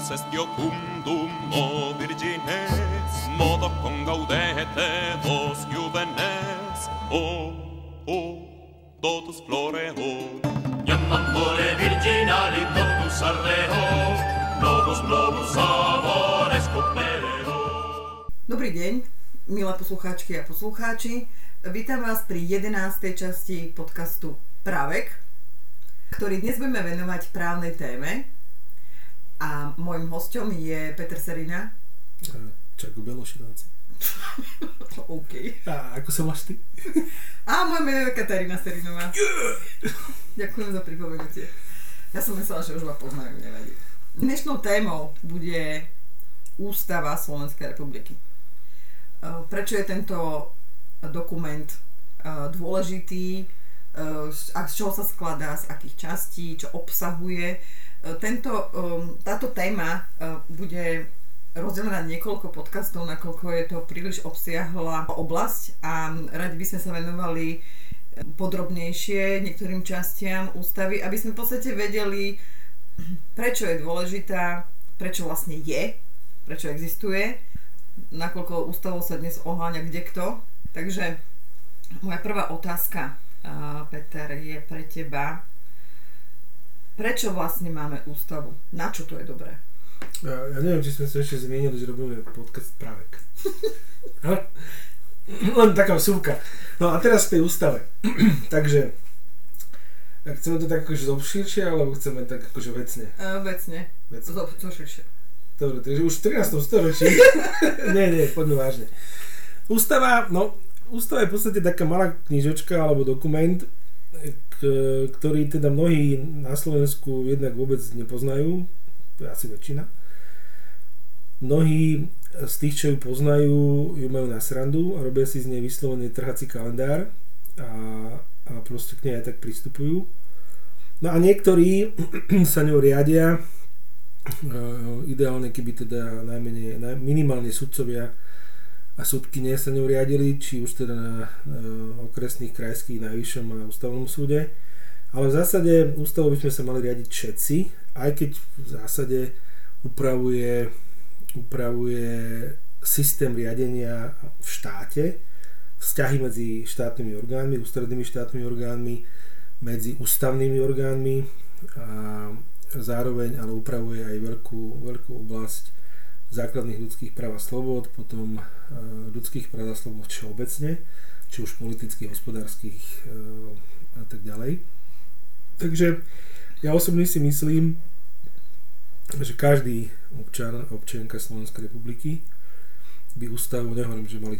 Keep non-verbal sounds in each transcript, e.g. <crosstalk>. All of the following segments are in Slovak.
totus est iocundum o virgines, modo congaudete vos juvenes, o, o, totus floreo. Iam amore virginali totus ardeo, novus novus amores copereo. Dobrý deň, milé poslucháčky a poslucháči. Vítam vás pri 11. časti podcastu Právek, ktorý dnes budeme venovať právnej téme. A môjim hosťom je Peter Serina. Čaku Belošináci. <laughs> OK. A ako sa máš ty? A moje meno je Katarína Serinová. Ďakujem za pripomenutie. Ja som myslela, že už ma poznajú, nevadí. Dnešnou témou bude Ústava Slovenskej republiky. E, Prečo je tento dokument e, dôležitý, e, a z čoho sa skladá, z akých častí, čo obsahuje. E, Tento, um, táto téma uh, bude rozdelená niekoľko podcastov, nakoľko je to príliš obsiahla oblasť a radi by sme sa venovali podrobnejšie niektorým častiam ústavy, aby sme v podstate vedeli, prečo je dôležitá, prečo vlastne je, prečo existuje, nakoľko ústavou sa dnes oháňa kde kto. Takže moja prvá otázka, Peter, je pre teba, prečo vlastne máme ústavu? Na čo to je dobré? Ja, ja neviem, či sme sa ešte zmienili, že robíme podcast Právek. <laughs> Ale len taká súvka. No a teraz k tej ústave. <clears throat> Takže, tak chceme to tak akože zobširšie, alebo chceme tak akože vecne? Uh, vecne, Vecne. zo, zo širšie. Dobre, takže už v 13. storočí. <laughs> nie, nie, poďme vážne. Ústava, no, ústava je v podstate taká malá knižočka alebo dokument, ktorý teda mnohí na Slovensku jednak vôbec nepoznajú, asi väčšina. Mnohí z tých, čo ju poznajú, ju majú na srandu a robia si z nej vyslovený trhací kalendár a, a proste k nej aj tak pristupujú. No a niektorí <clears throat> sa ňou riadia, Uh, ideálne, keby teda najmenej, naj, minimálne sudcovia a súdkyne sa ňou riadili, či už teda na uh, okresných, krajských, najvyššom a ústavnom súde. Ale v zásade ústavu by sme sa mali riadiť všetci, aj keď v zásade upravuje, upravuje systém riadenia v štáte, vzťahy medzi štátnymi orgánmi, ústrednými štátnymi orgánmi, medzi ústavnými orgánmi a zároveň ale upravuje aj veľkú, veľkú oblasť základných ľudských práv a slobod, potom e, ľudských práv a slobod všeobecne, či už politických, hospodárskych e, a tak ďalej. Takže ja osobne si myslím, že každý občan, občianka Slovenskej republiky by ústavu, nehovorím, že mali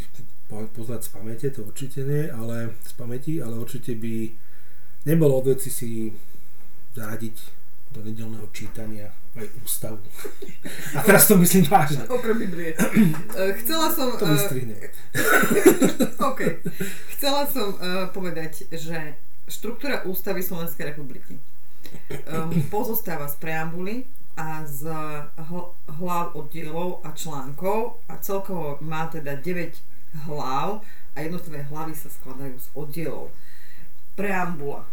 poznať z pamäte, to určite nie, ale z pamäti, ale určite by nebolo od veci si zaradiť do nedelného čítania aj ústavu. <laughs> A teraz to myslím vážne. Okrem Biblie. <clears throat> Eh, Chcela som... To eh, vystrihne. <laughs> OK. Chcela som uh, povedať, že štruktúra ústavy Slovenskej republiky um, <clears throat> pozostáva z preambuly a z hl- hlav oddielov a článkov a celkovo má teda 9 hlav a jednotlivé hlavy sa skladajú z oddielov. Preambula.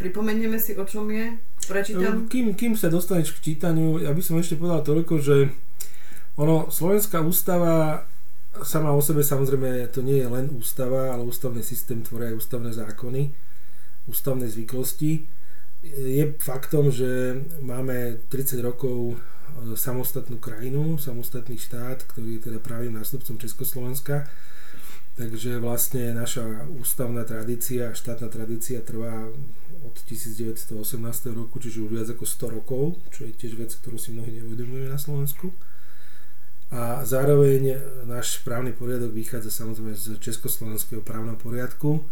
Pripomenieme si, o čom je? Prečítam. Kým, kým sa dostaneš k čítaniu, ja by som ešte povedal toľko, že ono, Slovenská ústava sama o sebe samozrejme to nie je len ústava, ale ústavný systém tvoria aj ústavné zákony, ústavné zvyklosti. Je faktom, že máme 30 rokov e, samostatnú krajinu, samostatný štát, ktorý je teda právým nástupcom Československa. Takže vlastne naša ústavná tradícia, štátna tradícia trvá od 1918 roku, čiže už viac ako 100 rokov, čo je tiež vec, ktorú si mnohí neuvedomujú na Slovensku. A zároveň náš právny poriadok vychádza samozrejme z československého právneho poriadku,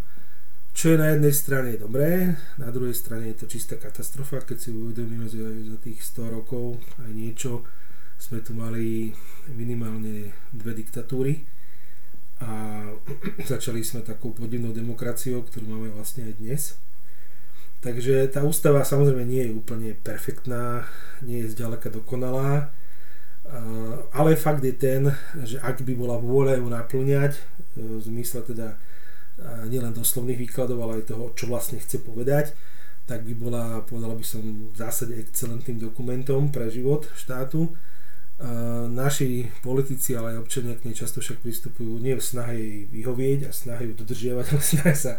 čo je na jednej strane dobré, na druhej strane je to čistá katastrofa, keď si uvedomíme, že za tých 100 rokov aj niečo sme tu mali minimálne dve diktatúry a <clears throat> začali sme takou podivnou demokraciou, ktorú máme vlastne aj dnes. Takže tá ústava samozrejme nie je úplne perfektná, nie je zďaleka dokonalá, ale fakt je ten, že ak by bola vôľa ju naplňať, e, v zmysle teda nielen doslovných výkladov, ale aj toho, čo vlastne chce povedať, tak by bola, povedal by som, v zásade excelentným dokumentom pre život štátu. Naši politici, ale aj občania k nej často však pristupujú nie v snahe jej vyhovieť a snahe ju dodržiavať, ale snahe sa,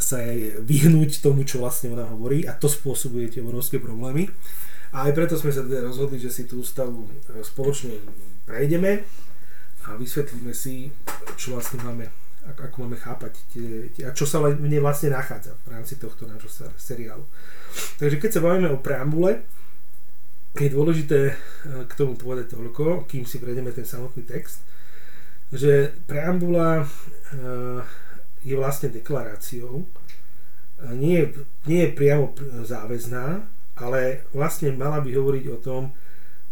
sa jej vyhnúť tomu, čo vlastne ona hovorí a to spôsobuje tie obrovské problémy. A aj preto sme sa teda rozhodli, že si tú ústavu e, spoločne prejdeme a vysvetlíme si, čo vlastne máme ako máme chápať tie, tie, a čo sa v nej vlastne nachádza v rámci tohto nášho seriálu. Takže keď sa bavíme o preambule, je dôležité e, k tomu povedať toľko, kým si prejdeme ten samotný text, že preambula e, je vlastne deklaráciou, e, nie, nie je priamo záväzná, ale vlastne mala by hovoriť o tom,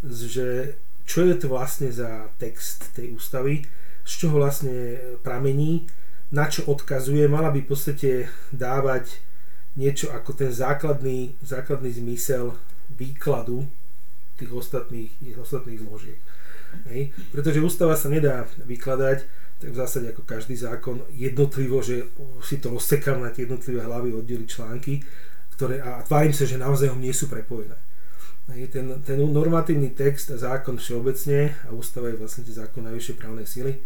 že čo je to vlastne za text tej ústavy, z čoho vlastne pramení, na čo odkazuje, mala by v podstate dávať niečo ako ten základný, základný zmysel výkladu tých ostatných, ostatných zložiek. Hej. Pretože ústava sa nedá vykladať tak v zásade ako každý zákon jednotlivo, že si to rozsekám na tie jednotlivé hlavy, oddeliť články ktoré, a tvárim sa, že naozaj nie sú prepojené. Ten, ten normatívny text a zákon všeobecne a ústava je vlastne zákon najvyššej právnej sily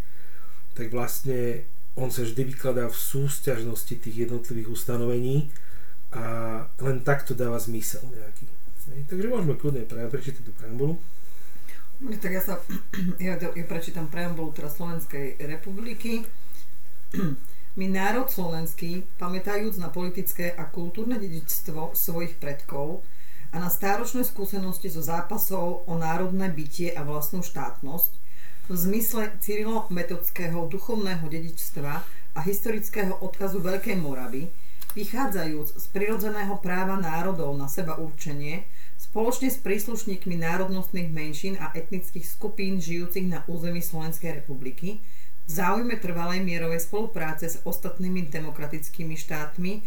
tak vlastne on sa vždy vykladá v súťažnosti tých jednotlivých ustanovení a len takto dáva zmysel nejaký. Takže môžeme kľudne prečítať tú preambulu. Tak ja sa <clears throat> ja, ja prečítam preambulu teraz Slovenskej republiky. <clears throat> My národ slovenský, pamätajúc na politické a kultúrne dedičstvo svojich predkov a na stáročné skúsenosti zo zápasov o národné bytie a vlastnú štátnosť, v zmysle Cyrilo-metodského duchovného dedičstva a historického odkazu Veľkej Moravy, vychádzajúc z prirodzeného práva národov na seba určenie, spoločne s príslušníkmi národnostných menšín a etnických skupín žijúcich na území Slovenskej republiky, v záujme trvalej mierovej spolupráce s ostatnými demokratickými štátmi,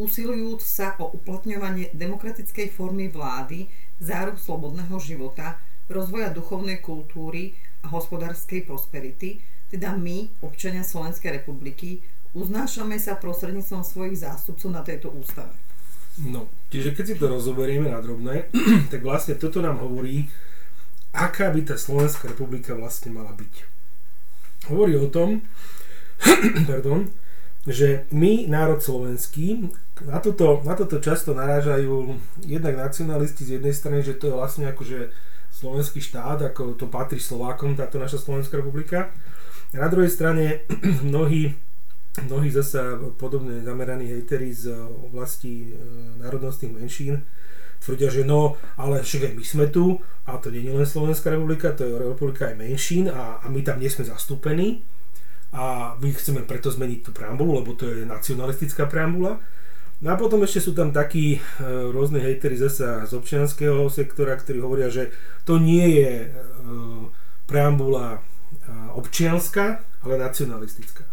usilujúc sa o uplatňovanie demokratickej formy vlády, záruk slobodného života, rozvoja duchovnej kultúry a hospodárskej prosperity, teda my, občania Slovenskej republiky, uznášame sa prostredníctvom svojich zástupcov na tejto ústave. No, čiže keď si to rozoberieme na drobné, <clears throat> tak vlastne toto nám hovorí, aká by tá Slovenská republika vlastne mala byť. Hovorí o tom, <clears throat> pardon, že my, národ slovenský, na toto, na toto často narážajú jednak nacionalisti z jednej strany, že to je vlastne akože slovenský štát, ako to patrí Slovákom, táto naša Slovenská republika. A na druhej strane <clears throat> mnohí, mnohí zasa podobne zameraní hejteri z oblasti e, národnostných menšín tvrdia, že no, ale však my sme tu a to nie je len Slovenská republika, to je republika aj menšín a, a my tam nie sme zastúpení a my chceme preto zmeniť tú preambulu, lebo to je nacionalistická preambula No a potom ešte sú tam takí e, rôzne hejteri zasa z občianského sektora, ktorí hovoria, že to nie je e, preambula e, občianská, ale nacionalistická.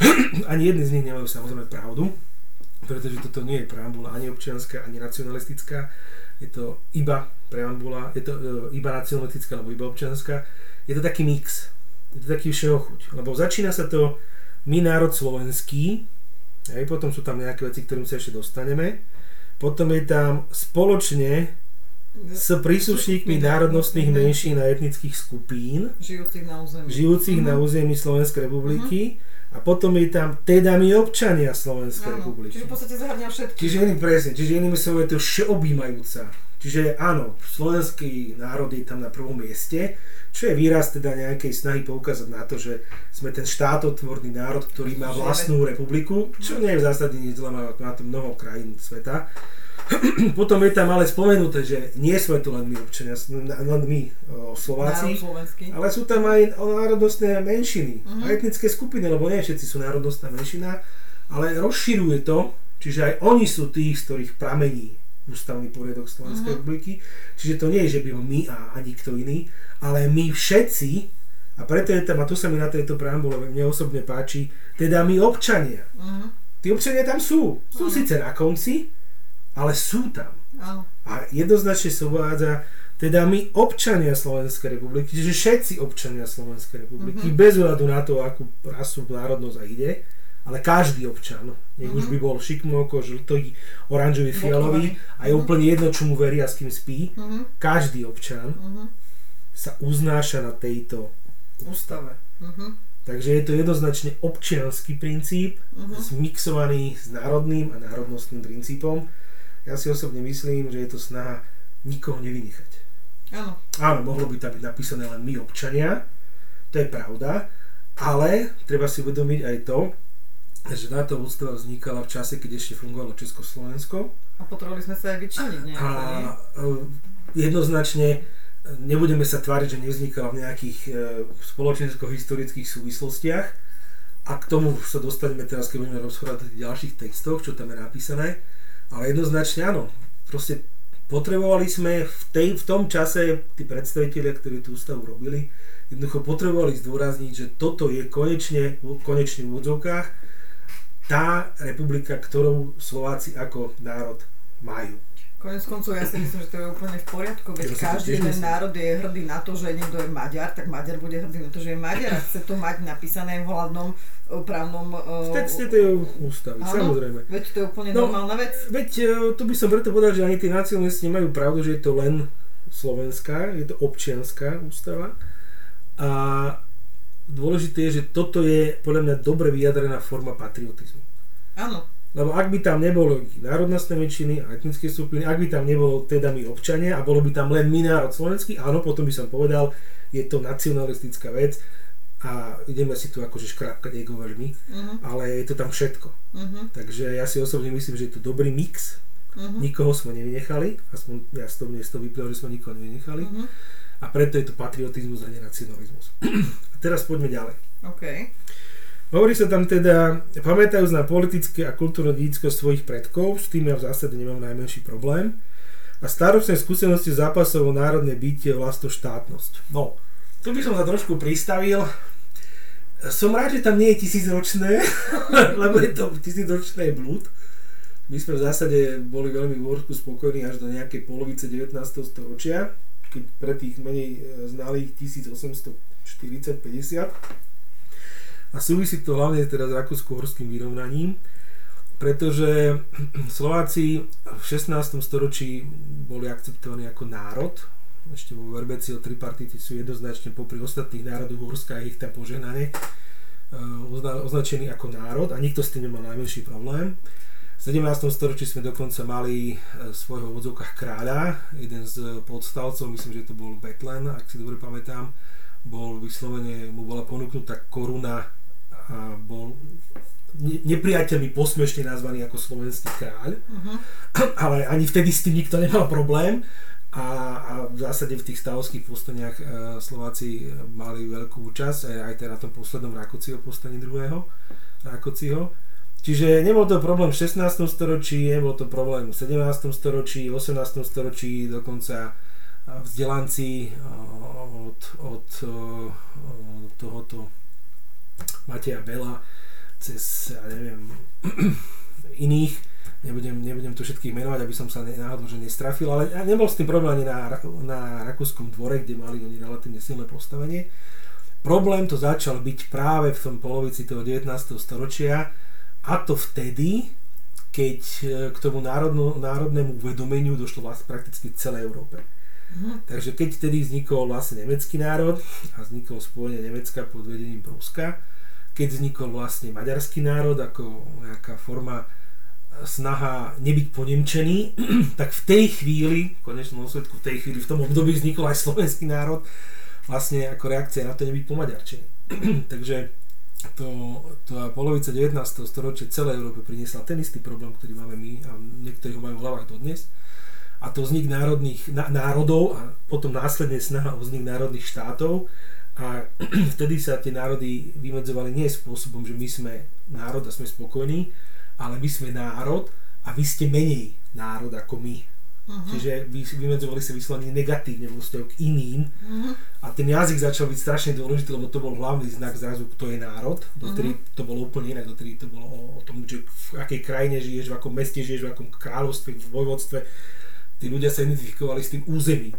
<clears throat> ani jedni z nich nemajú samozrejme pravdu, pretože toto nie je preambula ani občianská, ani nacionalistická. Je to iba preambula, je to iba nacionalistická alebo iba občianská. Je to taký mix, je to taký všeochuť, lebo začína sa to my národ slovenský, Hej, potom sú tam nejaké veci, ktorým sa ešte dostaneme. Potom je tam spoločne s príslušníkmi národnostných menšín a etnických skupín žijúcich na území, žijúcich uh-huh. na mhm. území Slovenskej republiky uh-huh. A potom je tam teda my občania Slovenskej áno, republiky. Čiže v podstate zahrňa všetky. Čiže iný presne, čiže inými slovami je to všeobjímajúca. Čiže áno, slovenský národ je tam na prvom mieste, čo je výraz teda nejakej snahy poukázať na to, že sme ten štátotvorný národ, ktorý má vlastnú republiku, čo nie je v zásade nič zlé, má to mnoho krajín sveta. <clears throat> Potom je tam ale spomenuté, že nie sme tu len my občania, len my Slováci, ale sú tam aj národnostné menšiny uh-huh. a mhm. etnické skupiny, lebo nie všetci sú národnostná menšina, ale rozširuje to, čiže aj oni sú tí, z ktorých pramení ústavný poriadok Slovenskej uh-huh. republiky. Čiže to nie je, že by my a, a nikto iný, ale my všetci, a preto je tam, a to sa mi na tejto preambule mne osobne páči, teda my občania. Uh-huh. Tí občania tam sú. Sú uh-huh. síce na konci, ale sú tam. Uh-huh. A jednoznačne sa uvádza, teda my občania Slovenskej republiky, čiže všetci občania Slovenskej republiky, uh-huh. bez ohľadu na to, akú rasu, národnosť a ide, ale každý občan, nech už by Mhm. bol šikmoko, žltý, oranžový, fialový a je úplne jedno, čo mu verí a s kým spí, Mhm. každý občan sa uznáša na tejto ústave. Mhm. Takže je to jednoznačne občianský princíp, zmixovaný s národným a národnostným princípom. Ja si osobne myslím, že je to snaha nikoho nevynechať. Áno. Áno, mohlo by tam byť napísané len my občania, to je pravda, ale treba si uvedomiť aj to, že táto ústava vznikala v čase, keď ešte fungovalo Československo A potrebovali sme sa aj vyčleniť nejako, a jednoznačne e, nebudeme sa tváriť, že nevznikala v nejakých e, spoločensko-historických súvislostiach a k tomu sa dostaneme teraz, keď budeme rozhodovať o tých ďalších textoch, čo tam je napísané, ale jednoznačne áno, proste potrebovali sme v, tej, v tom čase, tí predstavitelia, ktorí tú ústavu robili, jednoducho potrebovali zdôrazniť, že toto je konečne, konečne v úvodzovkách tá republika, ktorú Slováci ako národ majú. Konec koncov ja si myslím, že to je úplne v poriadku, veď Ja každý jeden národ je hrdý na to, že niekto je Maďar, tak Maďar bude hrdý na to, že je Maďar a chce to mať napísané v hlavnom e, právnom... V e, texte tej ústavy, áno, samozrejme. Veď to je úplne No, normálna vec. Veď e, tu by som preto povedal, že ani tí nacionalisti nemajú pravdu, že je to len slovenská, je to občianská ústava. A dôležité je, že toto je podľa mňa dobre vyjadrená forma patriotizmu. Áno. Lebo ak by tam nebolo národnostné menšiny a etnické skupiny, ak by tam nebolo teda my občania a bolo by tam len my národ slovenský, áno, potom by som povedal, je to nacionalistická vec a ideme si tu akože škrápkať ego veľmi, Mhm. ale je to tam všetko. Mhm. Takže ja si osobne myslím, že je to dobrý mix. Mhm. Nikoho sme nevynechali, aspoň ja z toho, mne vyplynulo, že sme nikoho nevynechali. Mhm. A preto je to patriotizmus a nenacionalizmus. <clears throat> a teraz poďme ďalej. OK. Hovorí sa tam teda, pamätajúc na politické a kultúrne dedictvo svojich predkov, s tým ja v zásade nemám najmenší problém, a starostné skúsenosti zápasov o národné bytie, vlastoštátnosť. No, tu by som sa trošku pristavil. Som rád, že tam nie je tisícročné, <laughs> lebo je to tisícročné blúd. My sme v zásade boli veľmi v Úorsku spokojní až do nejakej polovice 19. storočia, keď pre tých menej e, znalých 1840-50. A súvisí to hlavne teda s rakúsko-horským vyrovnaním, pretože <clears throat> Slováci v 16. storočí boli akceptovaní ako národ, ešte vo Verbeci o tripartity sú jednoznačne popri ostatných národov Horska a ich tam poženanie ozna- označení ako národ a nikto s tým nemal najmenší problém. V 17. storočí sme dokonca mali e, svojho v odzovkách kráľa, jeden z podstavcov, myslím, že to bol Betlen, ak si dobre pamätám, bol vyslovene, mu bola ponúknutá koruna bol ne- nepriateľmi posmešne nazvaný ako slovenský kráľ, Mhm. ale ani vtedy s tým nikto nemal problém a, a v zásade v tých stavovských povstaniach e, Slováci mali veľkú účasť, aj, aj teda na tom poslednom Rákociho povstaní druhého Rákociho. Čiže nebol to problém v 16. storočí, nebol to problém v 17. storočí, v 18. storočí dokonca a vzdelanci e, od, od, e, od tohoto Mateja Bela cez, ja neviem, <clears throat> iných, nebudem, nebudem tu všetkých menovať, aby som sa ne, náhodou že nestrafil, ale nebol s tým problém ani na, na Rakúskom dvore, kde mali oni relatívne silné postavenie. Problém to začal byť práve v tom polovici toho 19. storočia a to vtedy, keď e, k tomu národno, národnému uvedomeniu došlo vlastne prakticky v celej Európe. Takže keď vtedy vznikol vlastne nemecký národ a vzniklo spojenie Nemecka pod vedením Pruska, keď vznikol vlastne maďarský národ ako nejaká forma e, snaha nebyť ponemčený, <clears throat> tak v tej chvíli, v konečnom dôsledku v tej chvíli, v tom období vznikol aj slovenský národ vlastne ako reakcia na to nebyť pomaďarčený. <clears throat> Takže to, to polovica 19. storočia celej Európe priniesla ten istý problém, ktorý máme my a niektorí ho majú v hlavách dodnes. A to vznik národných, na, národov a potom následne snaha o vznik národných štátov a <clears throat> vtedy sa tie národy vymedzovali nie spôsobom, že my sme národ a sme spokojní, ale my sme národ a vy ste menej národ ako my. Uh-huh. Čiže vy, vymedzovali sa vyslovene negatívne vo vzťahu k iným Mhm. a ten jazyk začal byť strašne dôležitý, lebo to bol hlavný znak zrazu, kto je národ. Dotedy to bolo úplne iné, dotedy to bolo o, o tom, že v akej krajine žiješ, v akom meste žiješ, v akom kráľovstve, v vojvodstve. Tí ľudia sa identifikovali s tým územím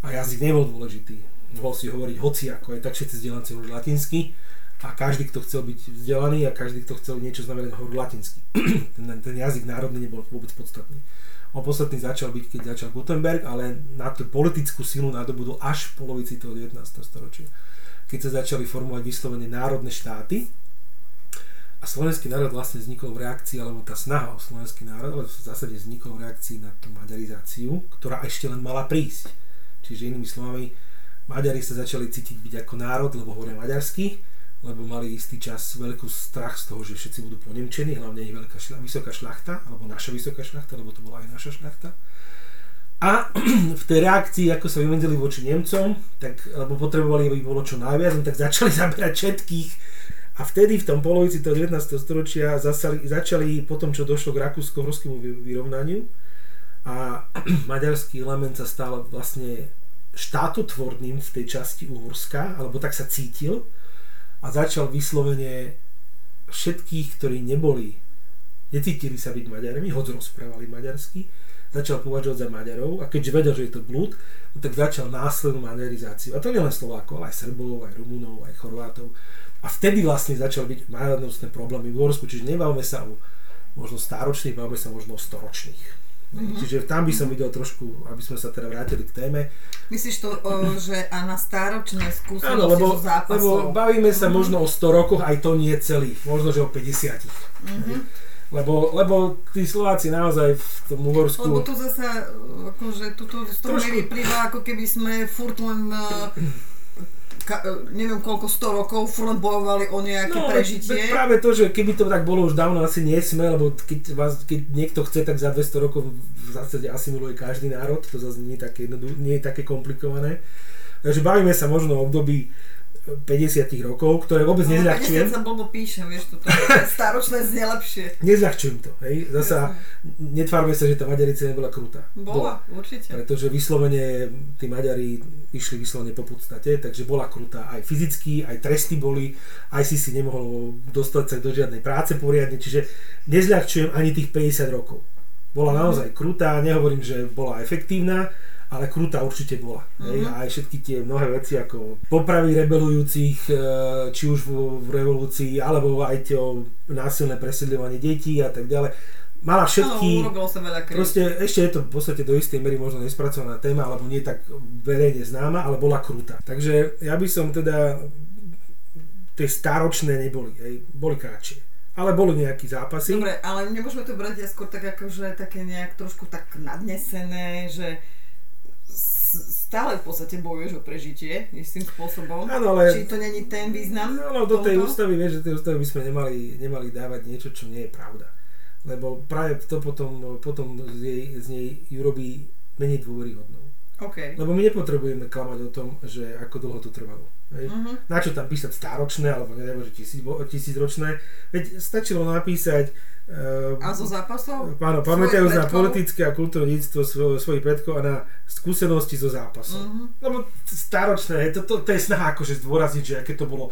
a jazyk nebol dôležitý. Mohol si hovoriť hoci ako, aj tak všetci vzdelanci hovorili latinsky a každý, kto chcel byť vzdelaný a každý, kto chcel niečo znamenať, hovoril latinsky. <clears throat> ten, ten jazyk národný nebol vôbec podstatný. On podstatný začal byť, keď začal Gutenberg, ale na tú politickú silu nadobudol až v polovici toho 19. storočia. Keď sa začali formovať vyslovene národné štáty, a slovenský národ vlastne vznikol v reakcii, alebo tá snaha o slovenský národ, ale v zásade vznikol v reakcii na tú maďarizáciu, ktorá ešte len mala prísť. Čiže inými slovami, Maďari sa začali cítiť byť ako národ, lebo hovoria maďarsky, lebo mali istý čas veľkú strach z toho, že všetci budú ponemčení, hlavne ich veľká šla, vysoká šlachta, alebo naša vysoká šlachta, lebo to bola aj naša šlachta. A <clears throat> v tej reakcii, ako sa vymedzili voči Nemcom, tak, lebo potrebovali, aby bolo čo najviac, no tak začali <laughs> zaberať všetkých. A vtedy v tom polovici toho 19. storočia zasali, začali, po tom, čo došlo k rakúsko-horskému vyrovnaniu, a <clears throat> maďarský element sa stal vlastne štátotvorným v tej časti Uhorska, alebo tak sa cítil, a začal vyslovene všetkých, ktorí neboli, necítili sa byť Maďarmi, hoď rozprávali maďarsky, začal považovať za Maďarov a keďže vedel, že je to blúd, no tak začal následnú maďarizáciu. A to nie len Slovákov, ale aj Srbov, aj Rumunov, aj Chorvátov. A vtedy vlastne začal byť národnostné problémy v Uhorsku, čiže nebavme sa o možno stáročných, bavme sa možno o storočných. Mm-hmm. Čiže tam by som videl trošku, aby sme sa teda vrátili k téme. Myslíš to, o, že a na stáročné skúsenosti Áno, lebo, lebo bavíme sa mm-hmm. možno o 100 rokoch, aj to nie celých, možno, že o 50. Mm-hmm. Lebo, lebo tí Slováci naozaj v tom Uhorsku... Lebo tu zase, akože, tuto z toho ako keby sme furt len uh, <clears throat> ka, e, neviem koľko, 100 rokov, furt bojovali o nejaké no, prežitie. práve to, že keby to tak bolo už dávno, asi nie sme, lebo keď, vás, keď niekto chce, tak za 200 rokov v zásade asimiluje každý národ, to zase nie je také, nie je také komplikované. Takže bavíme sa možno o období 50 rokov, ktoré vôbec no, nezľahčujem. 50 sa blbo píše, vieš, toto je staročné znie lepšie. Nezľahčujem to, hej. Zasa netvárme sa, že tá Maďarica nebola krutá. Bola, bola, určite. Pretože vyslovene tí Maďari išli vyslovene po podstate, takže bola krutá aj fyzicky, aj tresty boli, aj si si nemohol dostať sa do žiadnej práce poriadne, čiže nezľahčujem ani tých 50 rokov. Bola mm. naozaj krutá, nehovorím, že bola efektívna, ale krúta určite bola. Mm-hmm. Aj všetky tie mnohé veci ako popravy rebelujúcich, e, či už v, revolúcii, alebo aj to násilné presedľovanie detí a tak ďalej. Mala všetky... No, sa veľa proste ešte je to v podstate do istej mery možno nespracovaná téma, alebo nie tak verejne známa, ale bola krúta. Takže ja by som teda tie staročné neboli, hej, boli kratšie. Ale boli nejaké zápasy. Dobre, ale nemôžeme to brať skôr tak akože také nejak trošku tak nadnesené, že stále v podstate bojuješ o prežitie istým spôsobom. Áno, ale... Či to není ten význam? No, do tej ústavy, vieš, že tej ústavy by sme nemali, nemali dávať niečo, čo nie je pravda. Lebo práve to potom, potom z, jej, z nej ju robí menej dôveryhodnou. Okay. Lebo my nepotrebujeme klamať o tom, že ako dlho to trvalo. Uh-huh. Na čo tam písať stáročné, alebo neviem, že tisíc, tisícročné. Veď stačilo napísať Uh, a zo zápasov? Áno, pamätajú na politické a kultúrne dedictvo svo, svojich predkov a na skúsenosti zo zápasov. Uh-huh. Lebo staročné, to, to, to je snaha akože zdôrazniť, že aké to bolo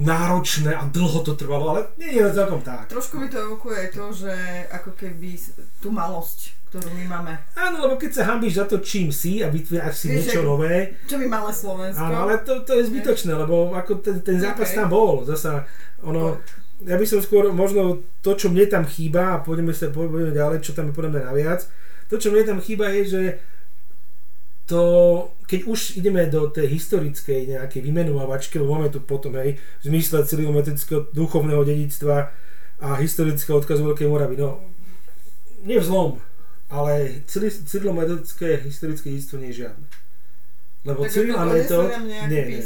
náročné a dlho to trvalo, ale nie je celkom tak. Trošku mi to evokuje aj to, že ako keby tú malosť, ktorú my máme. Áno, lebo keď sa hambíš za to, čím si a vytváraš si Vieš, niečo nové. Čo mi malé Slovensko. Áno, ale to, to je zbytočné, lebo ako ten, ten zápas okay. tam bol. Zasa ono, ja by som skôr možno to, čo mne tam chýba a pôjdeme sa pôjdeme ďalej, čo tam je podľa mňa naviac, to, čo mne tam chýba je, že to, keď už ideme do tej historickej nejakej vymenovávačky, lebo máme tu potom aj v zmysle civilimetrického duchovného dedictva a historického odkazu Veľkej Moravy, no nie ale civilimetrické historické dedictvo nie je žiadne. Lebo tak Cyril a metód... Nie, nie, nie.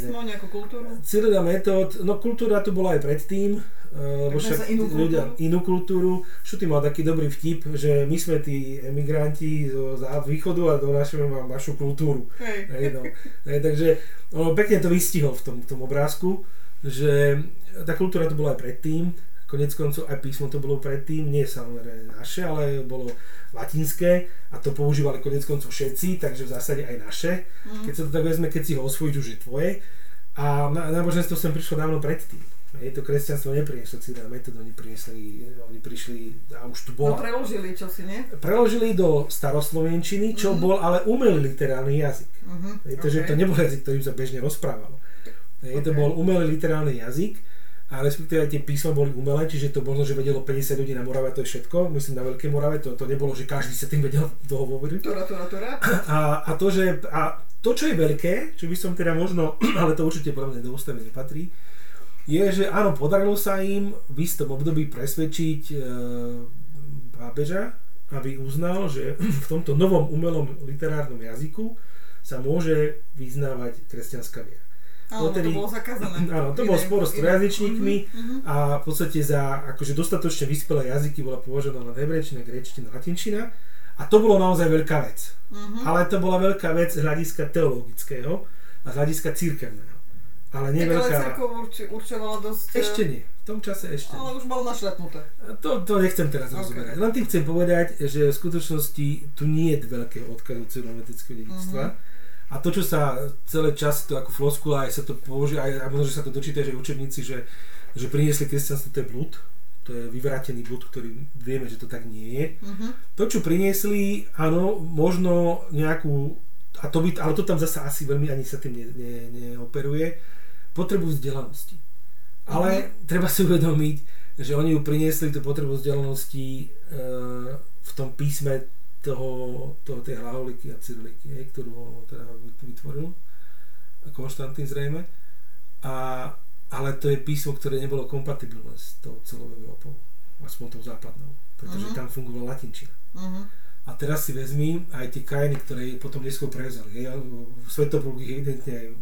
Cyril a metód, no kultúra tu bola aj predtým, lebo však inú ľudia inú kultúru. Šuty mal taký dobrý vtip, že my sme tí emigranti zo východu a donášame vám vašu kultúru. Hej. Hej, no. Hej, takže ono pekne to vystihol v tom, v tom obrázku, že tá kultúra to bola aj predtým, konec koncov aj písmo to bolo predtým, nie samozrejme naše, ale bolo latinské a to používali konec koncov všetci, takže v zásade aj naše. Mm. Keď sa to tak vezme, keď si ho osvojíš, už je tvoje. A náboženstvo sem prišlo dávno predtým. Je to kresťanstvo neprinieslo celý metód, oni priniesli, oni prišli a už tu bola. No preložili čo si, nie? Preložili do staroslovenčiny, čo mm-hmm. bol ale umelý literálny jazyk. Mm-hmm. Je to, okay. že to nebol jazyk, ktorým sa bežne rozprávalo. Je okay. to bol umelý literálny jazyk a respektíve aj tie písma boli umelé, čiže to možno, že vedelo 50 ľudí na Morave, to je všetko, myslím na Veľkej Morave, to, to nebolo, že každý sa tým vedel <laughs> toho hovoriť. Tura, tura, tura. A, a, to, že, a to, čo je veľké, čo by som teda možno, <clears throat> ale to určite podľa mňa do ústavy nepatrí, je, že áno, podarilo sa im v istom období presvedčiť e, pápeža, aby uznal, že <clears throat> v tomto novom umelom literárnom jazyku sa môže vyznávať kresťanská viera. Áno, Dotedy, to bolo zakázané. <laughs> Áno, to bolo sporo s trojazyčníkmi uh-huh, a v podstate za akože dostatočne vyspelé jazyky bola považovaná hebrečtina, grečtina, latinčina a to bolo naozaj veľká vec. Uh-huh. Ale to bola veľká vec z hľadiska teologického a z hľadiska církevného. Ale nie tak veľká... ale církev urči, určovala dosť... Ešte nie. V tom čase ešte Ale už bolo našlepnuté. To, to nechcem teraz okay. rozoberať. Len tým chcem povedať, že v skutočnosti tu nie je veľkého odkazu celometrického dedictva. Uh-huh a to, čo sa celé čas, to ako floskula, aj sa to použije, aj, a možno, že sa to dočíta, že učebníci, že, že priniesli kresťanstvo, to je blúd, to je vyvrátený blúd, ktorý vieme, že to tak nie je. Uh-huh. To, čo priniesli, áno, možno nejakú, a to by, ale to tam zase asi veľmi ani sa tým ne, ne, neoperuje, potrebu vzdelanosti. Ale uh-huh. treba si uvedomiť, že oni ju priniesli tú potrebu vzdelanosti e, v tom písme toho, toho tej hlaholiky a cyriliky, hej, ktorú on teda vytvoril, Konštantín zrejme. A, ale to je písmo, ktoré nebolo kompatibilné s tou celou Európou, aspoň tou západnou, pretože uh-huh. tam fungovala latinčina. Uh-huh. A teraz si vezmi aj tie krajiny, ktoré potom neskôr prevzali. Hej. Svetopolk ich evidentne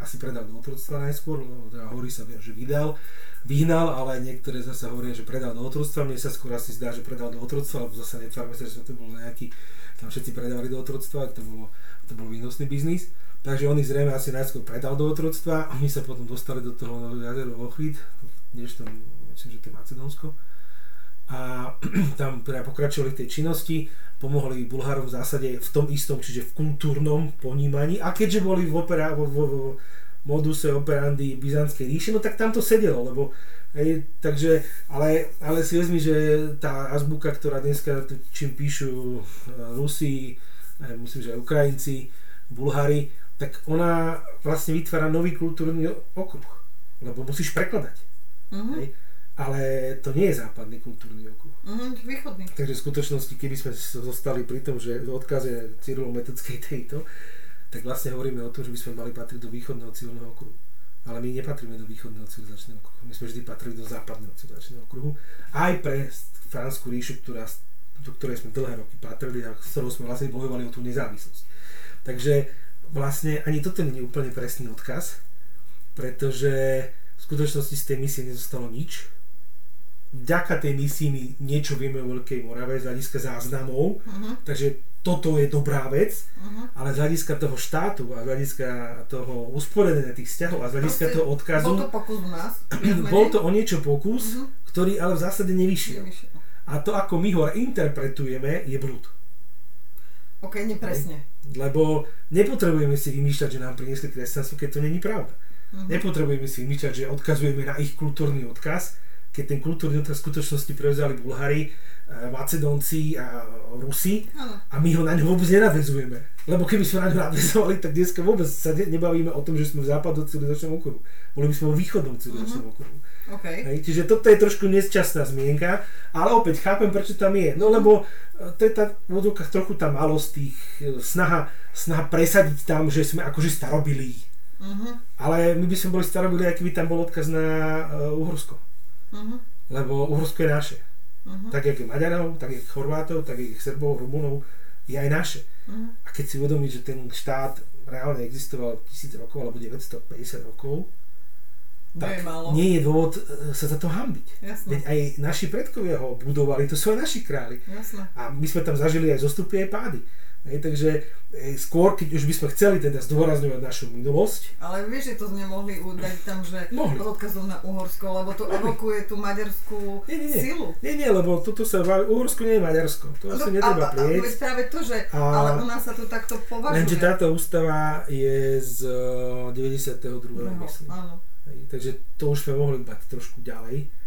asi predal do otroctva najskôr, teda hovorí sa, že vydal vyhnal, ale niektoré zase hovoria, že predal do otroctva. Mne sa skôr asi zdá, že predal do otroctva, lebo zase netvárme sa, že to bol nejaký, tam všetci predávali do otroctva, to bolo, to bol výnosný biznis. Takže on ich zrejme asi najskôr predal do otroctva, oni sa potom dostali do toho jazeru Ochrid, tam, myslím, že to je Macedónsko. A <clears throat> tam teda pokračovali v tej činnosti, pomohli Bulharom v zásade v tom istom, čiže v kultúrnom ponímaní. A keďže boli v, opera, vo, vo, vo moduse operandi Byzantskej ríše, no tak tam to sedelo, lebo hej, takže, ale, ale si vezmi, že tá azbuka, ktorá dneska, čím píšu e, Rusi, aj myslím, že aj Ukrajinci, Bulhári, tak ona vlastne vytvára nový kultúrny okruh, lebo musíš prekladať. Uh-huh. Hej? Ale to nie je západný kultúrny okruh. Uh-huh, východný. Takže v skutočnosti, keby sme zostali pri tom, že odkaze cyrilometrickej <laughs> tejto, tak vlastne hovoríme o tom, že by sme mali patriť do východného civilného okruhu. Ale my nepatríme do východného civilizačného okruhu. My sme vždy patrili do západného civilizačného okruhu. Aj pre Fransku ríšu, ktorá, do ktorej sme dlhé roky patrili a s ktorou sme vlastne bojovali o tú nezávislosť. Takže vlastne ani toto nie je úplne presný odkaz, pretože v skutočnosti z tej misie nezostalo nič. Vďaka tej misii my niečo vieme o Veľkej Morave z hľadiska záznamov, uh-huh. takže toto je dobrá vec, uh-huh. ale z hľadiska toho štátu a z hľadiska toho usporiadania tých vzťahov a z hľadiska Proste, toho odkazu... Bol to pokus u nás? <clears throat> bol to o niečo pokus, uh-huh. ktorý ale v zásade nevyšiel. nevyšiel. A to, ako my ho interpretujeme, je blúd. Ok, nepresne. Lebo nepotrebujeme si vymýšľať, že nám priniesli kresťanstvo, keď to není pravda. Uh-huh. Nepotrebujeme si vymýšľať, že odkazujeme na ich kultúrny odkaz, keď ten kultúrny odkaz v skutočnosti prevzali Bulhári E, Macedónci a Rusi a my ho na ňo vôbec nenadvezujeme. Lebo keby sme na ňo nadvezovali, tak dneska vôbec sa nebavíme o tom, že sme v západnom civilizačnom okruhu. Boli by sme vo východnom civilizačnom uh-huh. okruhu. Okay. Hej, čiže toto je trošku nesčasná zmienka, ale opäť chápem, prečo tam je. No lebo e, to je tá v trochu tá malosť tých, e, snaha, snaha presadiť tam, že sme akože starobilí. Uh-huh. Ale my by sme boli starobilí, aký by tam bol odkaz na uh, Uhorsko. Uh-huh. Lebo Uhorsko je naše. Uh-huh. Tak, jak je Maďarov, tak je Chorvátov, tak je Srbov, Rumunov, je aj naše. Uh-huh. A keď si uvedomí, že ten štát reálne existoval 1000 rokov alebo 950 rokov, tak nie je dôvod e, sa za to hambiť. Jasne. Veď aj naši predkovia ho budovali, to sú aj naši králi. Jasne. A my sme tam zažili aj zostupy, aj pády. Hej, takže e, skôr, keď už by sme chceli teda zdôrazňovať našu minulosť. Ale vieš, že to nemohli udať tam, že mohli. odkazom na Uhorsko, lebo to evokuje tú maďarskú nie, nie, nie. silu. Nie, nie, lebo toto sa, Uhorsko nie je Maďarsko, to no, asi netreba prieť. A, práve to, že, a, ale u nás sa to takto považuje. Lenže táto ústava je z 92. No, myslím. Áno. Hej, takže to už sme mohli bať trošku ďalej.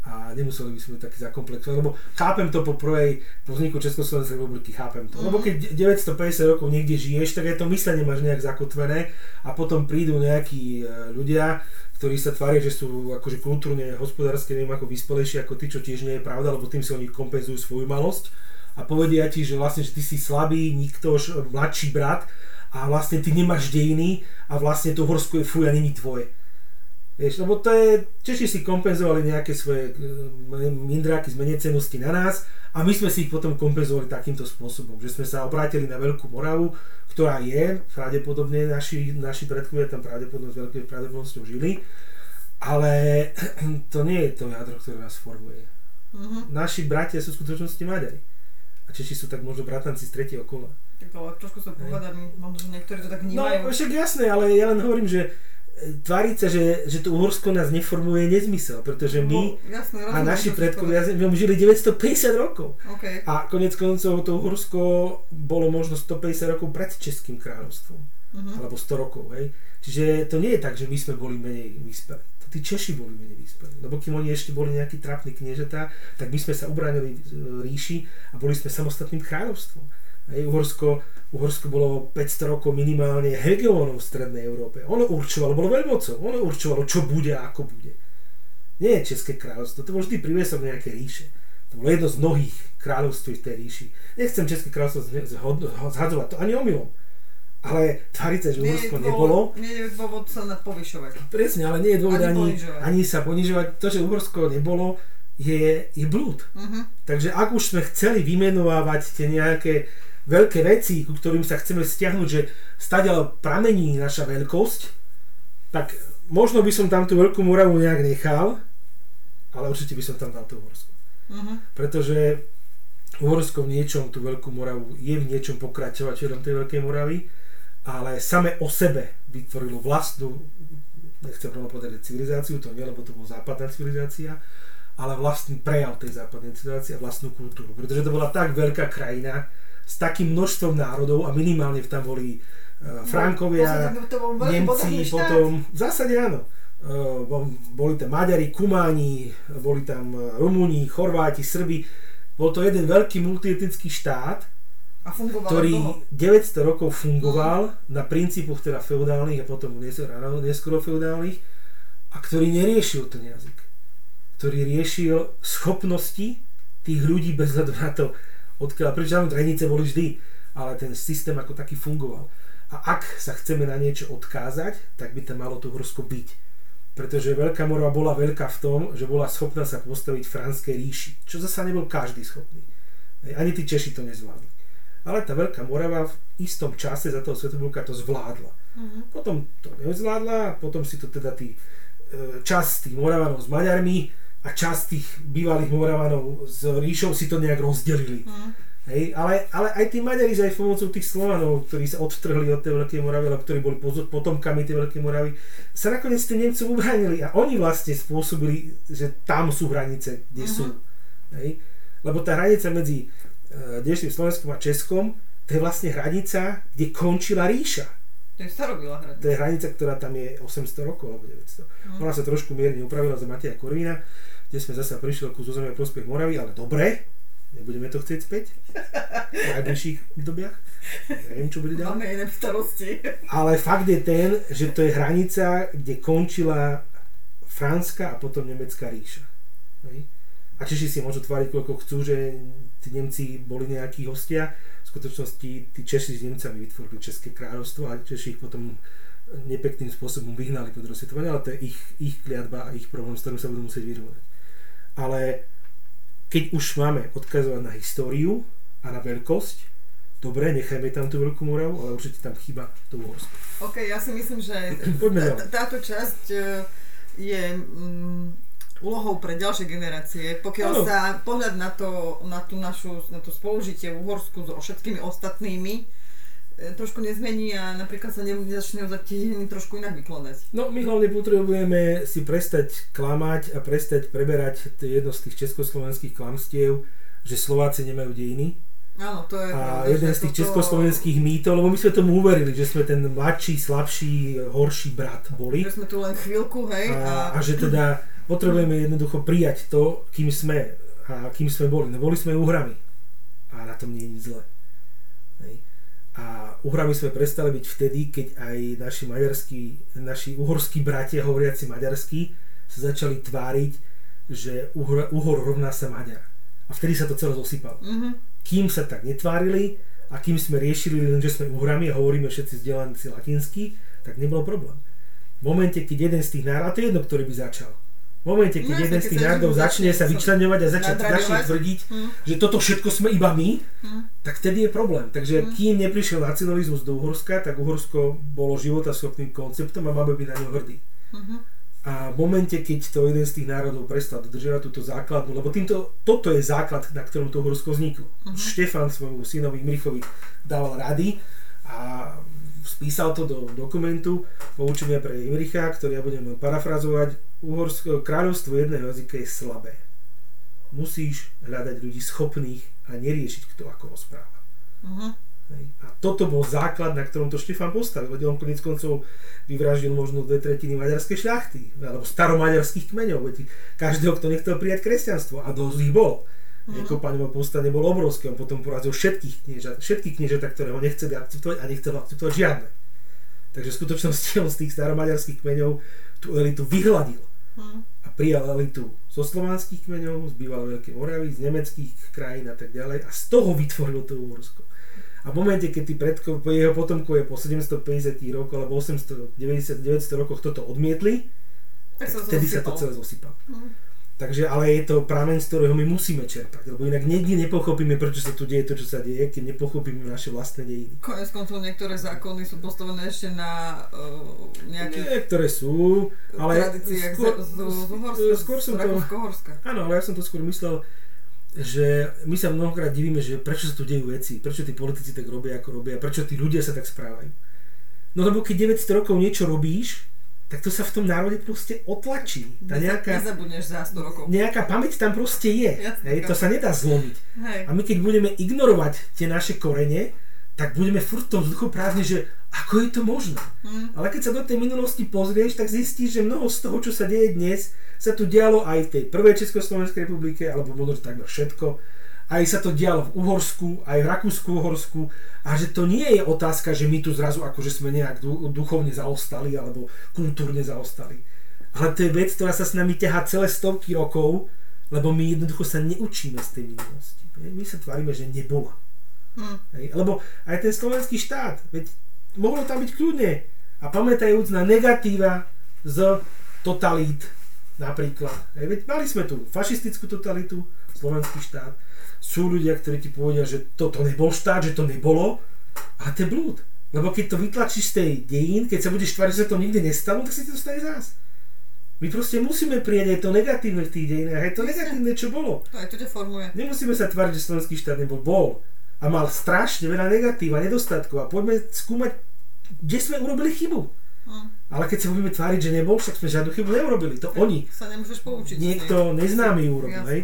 A nemuseli by sme byť takí zakomplexovaní, lebo chápem to po prvej, po vzniku Československej republiky, chápem to. Lebo keď 950 rokov niekde žiješ, tak aj to myslenie máš nejak zakotvené a potom prídu nejakí e, ľudia, ktorí sa tvária, že sú akože kultúrne, hospodárske, neviem ako vyspelejší ako ty, čo tiež nie je pravda, lebo tým si oni kompenzujú svoju malosť a povedia ti, že vlastne, že ty si slabý, niktož, mladší brat a vlastne ty nemáš dejiny a vlastne to Horsko je fuj a není tvoje. Vieš, lebo to je, Češi si kompenzovali nejaké svoje e, mindráky z menecenosti na nás a my sme si ich potom kompenzovali takýmto spôsobom, že sme sa obrátili na Veľkú Moravu, ktorá je, pravdepodobne naši, naši predkovia tam pravdepodobne s veľkou pravdepodobnosťou žili, ale <clears throat> to nie je to jadro, ktoré nás formuje. Uh-huh. Naši bratia sú v skutočnosti Maďari. A Češi sú tak možno bratanci z tretieho kola. Tak ale trošku sa pohľadám, možno, že niektorí to tak vnímajú. No však jasné, ale ja len hovorím, že tváriť sa, že, že to Uhorsko nás neformuje je nezmysel, pretože my no, jasné, a naši predkovia my žili 950 rokov. Okay. A konec koncov to Uhorsko bolo možno 150 rokov pred Českým kráľovstvom. Uh-huh. Alebo 100 rokov, hej. Čiže to nie je tak, že my sme boli menej vyspelí. To tí Češi boli menej vyspelí. Lebo kým oni ešte boli nejakí trápni kniežatá, tak my sme sa ubránili ríši a boli sme samostatným kráľovstvom. Hej, Uhorsko, Uhorsko bolo 500 rokov minimálne hegemónom v Strednej Európe. Ono určovalo, bolo veľmocou, ono určovalo, čo bude a ako bude. Nie je České kráľovstvo, to bol vždy priviesok nejaké ríše. To bolo jedno z mnohých kráľovství v tej ríši. Nechcem České kráľovstvo zhadzovať, to ani omylom. Ale tváriť sa, že Uhorsko nebolo. Nie je dôvod sa povyšovať. Presne, ale nie je dôvod ani, ani, ani sa ponižovať. To, že Uhorsko nebolo, je, je blúd. Uh-huh. Takže ak už sme chceli vymenovávať tie nejaké veľké veci, ku ktorým sa chceme stiahnuť, že stadiaľ pramení naša veľkosť, tak možno by som tam tú Veľkú Moravu nejak nechal, ale určite by som tam dal tú Uhorsku. Uh-huh. Pretože Uhorsko v niečom, tú Veľkú Moravu, je v niečom pokračovateľom tej Veľkej Moravy, ale same o sebe vytvorilo vlastnú, nechcem rovno povedať civilizáciu, to nie, lebo to bola západná civilizácia, ale vlastný prejav tej západnej civilizácie a vlastnú kultúru. Pretože to bola tak veľká krajina, s takým množstvom národov a minimálne tam boli uh, Frankovia, no, Nemci, potom, v zásade áno, uh, boli tam Maďari, Kumáni, boli tam e, Rumúni, Chorváti, Srbi. Bol to jeden veľký multietnický štát, a ktorý toho. 900 rokov fungoval mm. na princípoch teda feudálnych a potom neskoro feudálnych a ktorý neriešil ten jazyk. Ktorý riešil schopnosti tých ľudí bez hľadu na to, odkiaľ, prečo hranice boli vždy, ale ten systém ako taký fungoval. A ak sa chceme na niečo odkázať, tak by tam malo to Horsko byť. Pretože Veľká Morava bola veľká v tom, že bola schopná sa postaviť Franskej ríši, čo zasa nebol každý schopný. Ani tí Češi to nezvládli. Ale tá Veľká Morava v istom čase za toho Svetovulka to zvládla. Uh-huh. Potom to nezvládla, potom si to teda tí, e, čas tých Moravanov s Maďarmi a časť tých bývalých Moravanov s ríšou si to nejak rozdelili. Mm. Hej, ale, ale aj tí Maďari aj pomocou tých Slovanov, ktorí sa odtrhli od tej Veľkej Moravy, ale ktorí boli potomkami tej Veľkej Moravy, sa nakoniec tým Nemcom ubránili a oni vlastne spôsobili, že tam sú hranice, kde mm-hmm. sú. Hej? Lebo tá hranica medzi uh, dnešným Slovenskom a Českom, to je vlastne hranica, kde končila ríša. To je starobila hranica. To je hranica, ktorá tam je 800 rokov alebo 900. Mm. Ona sa trošku mierne upravila za Mateja Korvína, kde sme zase prišli ku zozemia prospech Moravy, ale dobre, nebudeme to chcieť späť <laughs> v najbližších dobiach. Neviem, čo bude ďalej. Máme iné starosti. Ale fakt je ten, že to je hranica, kde končila Franská a potom Nemecká ríša. A Češi si môžu tváriť, koľko chcú, že tí Nemci boli nejakí hostia. V skutočnosti tí Češi s Nemcami vytvorili České kráľovstvo a Češi ich potom nepekným spôsobom vyhnali pod rozsvetovanie, ale to je ich, ich kliatba a ich problém, s ktorým sa budú musieť vyrovnať ale keď už máme odkazovať na históriu a na veľkosť, dobre, nechajme tam tú Veľkú Moravu, ale určite tam chýba to Uhorsko. OK, ja si myslím, že táto časť e, je mm, úlohou pre ďalšie generácie, pokiaľ ano. sa pohľad na to, na, tú našu, na to spolužitie v Uhorsku so všetkými ostatnými trošku nezmení a napríklad sa nezačne za týždeň trošku inak vykladať. No my hlavne potrebujeme si prestať klamať a prestať preberať jedno z tých československých klamstiev, že Slováci nemajú dejiny. Áno, to je A pravda, jeden z tých toto... československých mýtov, lebo my sme tomu uverili, že sme ten mladší, slabší, horší brat boli. Že sme tu len chvíľku, hej. A, a... a že teda Potrebujeme jednoducho prijať to, kým sme a kým sme boli. No boli sme uhrami a na tom nie je nič zlé. A uhrami sme prestali byť vtedy, keď aj naši maďarskí, naši uhorskí bratia hovoriaci maďarsky sa začali tváriť, že uhor, uhor rovná sa Maďar. A vtedy sa to celé zosypalo. Mhm. Kým sa tak netvárili a kým sme riešili len, že sme uhrami a hovoríme všetci vzdelanci latinsky, tak nebolo problém. V momente, keď jeden z tých národov, to je jedno, ktorý by začal, v momente, keď No jeden z tých národov začne sa vyčleňovať a nadraďovať. začne tvrdiť, Hm. že toto všetko sme iba my, Hm. tak vtedy je problém. Takže kým neprišiel nacionalizmus do Uhorska, tak Uhorsko bolo životaschopným konceptom a máme byť na ňo hrdí. Mhm. A v momente, keď to jeden z tých národov prestal dodržiavať túto základnú, lebo týmto, toto je základ, na ktorom to Uhorsko vzniklo. Štefan svojmu synovi Imrichovi dával rady a spísal to do dokumentu poučenia pre Imricha, ktorý ja budem parafrazovať. Uhorsko, kráľovstvo jedného jazyka je slabé. Musíš hľadať ľudí schopných a neriešiť, kto ako rozpráva. Hej. A toto bol základ, na ktorom to Štefan postavil. Veď on konec koncov vyvraždil možno dve tretiny maďarskej šľachty, alebo staromaďarských kmeňov. Veď každého, kto nechcel prijať kresťanstvo. A dosť ich bol. Mm. Kopaňové povstanie bolo obrovské. On potom porazil všetkých kniežat, všetkých kniežata, ktoré ho nechceli akceptovať a nechcel akceptovať žiadne. Takže v skutočnosti on z tých staromaďarských kmeňov tú elitu vyhľadil Hm. a prijal elitu zo slovanských kmeňov, z bývalej Veľkej Moravy, z nemeckých krajín a tak ďalej a z toho vytvoril to Uhorsko. A v momente, keď tí predkov, jeho potomkovia po 750 rokoch alebo 890 900 rokoch toto odmietli, Tak to vtedy sa to celé zosypalo. Mhm. Takže ale je to prameň, z ktorého my musíme čerpať, lebo inak nikdy nepochopíme, prečo sa tu deje to, čo sa deje, keď nepochopíme naše vlastné dejiny. Konec koncov niektoré zákony sú postavené ešte na uh, nejakých Niektoré sú, ale tradíciách skôr, z, z, z Uhorska, skôr som to. Áno, ale ja som to skôr myslel, že my sa mnohokrát divíme, že prečo sa tu dejú veci, prečo tí politici tak robia, ako robia, prečo tí ľudia sa tak správajú. No lebo keď 900 rokov niečo robíš, tak to sa v tom národe proste otlačí. Tá nejaká, Nezabudneš za 100 rokov. nejaká pamäť tam proste je. Jasné, Hej, to sa nedá zlomiť. Hej. A my keď budeme ignorovať tie naše korene, tak budeme furt v tom vzduchoprázdne, že ako je to možné. Hm. Ale keď sa do tej minulosti pozrieš, tak zistíš, že mnoho z toho, čo sa deje dnes, sa tu dialo aj v tej prvej Československej republike, alebo možno takmer všetko. Aj sa to dialo v Uhorsku, aj v Rakúsku-Uhorsku. A že to nie je otázka, že my tu zrazu akože sme nejak du- duchovne zaostali alebo kultúrne zaostali. Ale to je vec, ktorá sa s nami ťahá celé stovky rokov, lebo my jednoducho sa neučíme z tej minulosti. My sa tvárime, že nebola. Hm. Hej, lebo aj ten slovenský štát, veď mohlo tam byť kľudne. A pamätajúc na negatíva z totalít napríklad. Hej, veď mali sme tu fašistickú totalitu, slovenský štát. Sú ľudia, ktorí ti povedia, že toto nebol štát, že to nebolo. A to je blúd. Lebo keď to vytlačíš z tej dejín, keď sa budeš tváriť, že sa to nikdy nestalo, tak si to stane zás. My proste musíme prijať aj to negatívne v tých dejinách, aj to negatívne, čo bolo. To aj to ťa formuje. Nemusíme sa tváriť, že slovenský štát nebol. Bol. A mal strašne veľa negatív a nedostatkov. A poďme skúmať, kde sme urobili chybu. Hm. Ale keď sa budeme tváriť, že nebol, však sme žiadnu chybu neurobili. To oni. Sa nemôžeš poučiť. Niekto neznámy urobil. Hej?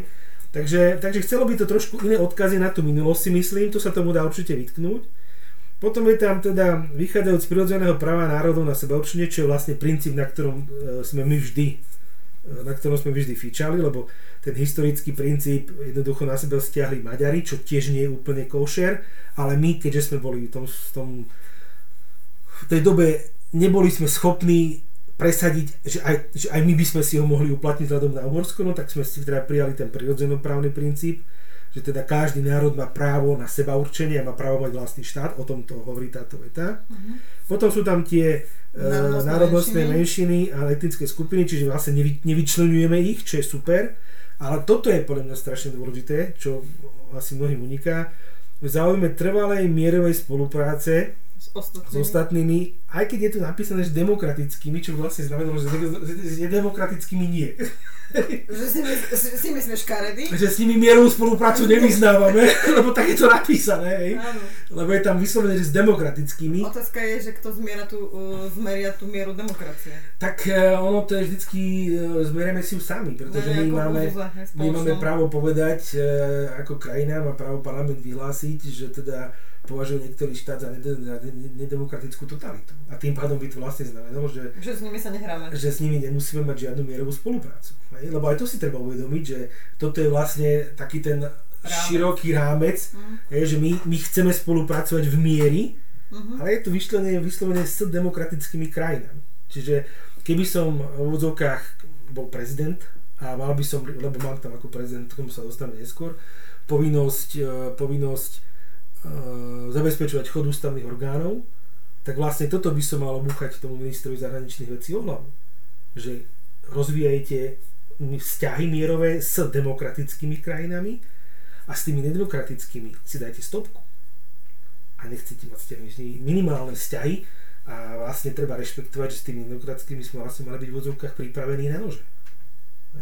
Takže, takže chcelo by to trošku iné odkazy na tú minulosť si myslím, to sa tomu dá určite vytknúť. Potom je tam teda, vychádzajúc z prirodzeného práva národov na seba určenie, čo je vlastne princíp, na ktorom e, sme my vždy e, na ktorom sme vždy fičali, lebo ten historický princíp jednoducho na seba stiahli Maďari, čo tiež nie je úplne košer, ale my, keďže sme boli v tom, v tom v tej dobe neboli sme schopní presadiť, že aj, že aj my by sme si ho mohli uplatniť vzhľadom na Uhorsko, no tak sme si teda prijali ten prirodzenoprávny princíp, že teda každý národ má právo na seba určenie a má právo mať vlastný štát, o tom to hovorí táto veta. Potom sú tam tie e, Národnostné národnostné menšiny. menšiny a etnické skupiny, čiže vlastne nevy, nevyčlenujeme ich, čo je super, ale toto je podľa mňa strašne dôležité, čo asi mnohým uniká. V záujme trvalej mierovej spolupráce S s ostatnými. ostatnými, aj keď je tu napísané, že demokratickými, čo vlastne znamená, že že demokratickými nie. Že si, my, si, si myslíš škaredy? že s nimi mierovú spoluprácu nevyznávame, <laughs> lebo tak je to napísané, hej. Áno. Lebo je tam vyslovené, že s demokratickými. Otázka je, že kto zmiera tú, uh, zmeria tú mieru demokracie. Tak e, ono to je vždycky, e, zmerieme si ju sami, pretože my nejakou máme, my máme právo povedať, e, ako krajina má právo parlament vyhlásiť, že teda považujú niektorý štát za nede- za ne- nedemokratickú totalitu. A tým pádom by to vlastne znamenalo, že Že s nimi sa nehráme. že s nimi nemusíme mať žiadnu mierovú spoluprácu. Hej? Lebo aj to si treba uvedomiť, že toto je vlastne taký ten široký rámec, hej, že my, my chceme spolupracovať v miery, Mhm. ale je to vyslovene, vyslovene s demokratickými krajinami. Čiže keby som v úvodzovkách bol prezident a mal by som, lebo mám tam ako prezident, k tomu sa dostaneme neskôr, povinnosť, e, povinnosť zabezpečovať chod ústavných orgánov, tak vlastne toto by som mal obúchať tomu ministrovi zahraničných vecí o hlavu. Že rozvíjajte vzťahy mierové s demokratickými krajinami a s tými nedemokratickými si dajte stopku. A nechcete mať vzťahy, minimálne vzťahy a vlastne treba rešpektovať, že s tými demokratickými sme vlastne mali byť v odzovkách pripravení na nože.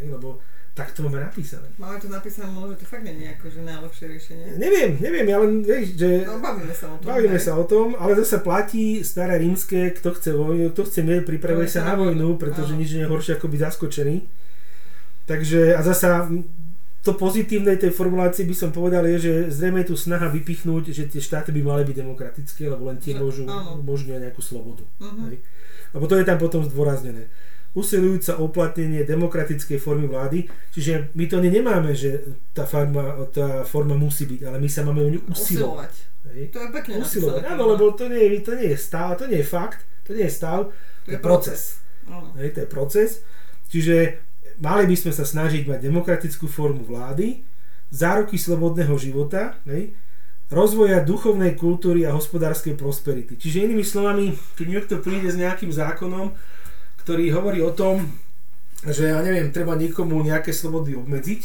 Lebo tak to máme napísané. Máme to napísané, možno, to fakt je akože najlepšie riešenie. Neviem, neviem, ja len, vieš, že... No bavíme sa o tom. Bavíme hej. sa o tom, ale zase platí staré rímske, kto chce vojnu, kto chce mier, pripravuje sa na vojnu, pretože Áno. nič nie je horšie ako byť zaskočený. Takže a zasa to pozitívnej tej formulácii by som povedal je, že zrejme je tu snaha vypichnúť, že tie štáty by mali byť demokratické, lebo len tie môžu umožňovať nejakú slobodu. Mhm. Hej. Lebo to je tam potom zdôraznené. Usilujúca o uplatnenie demokratickej formy vlády, čiže my to ne- nemáme, že tá forma, tá forma musí byť, ale my sa máme o ňu usilovať. Usilovať. To je pekne Usilovať, áno, lebo to nie, je, to nie je stav, to nie je fakt, to nie je stav, to je proces. Áno. Hej, to je proces. Čiže mali by sme sa snažiť mať demokratickú formu vlády, záruky slobodného života, hej, rozvoja duchovnej kultúry a hospodárskej prosperity. Čiže inými slovami, keď niekto príde s nejakým zákonom, ktorý hovorí o tom, že ja neviem, treba niekomu nejaké slobody obmedziť,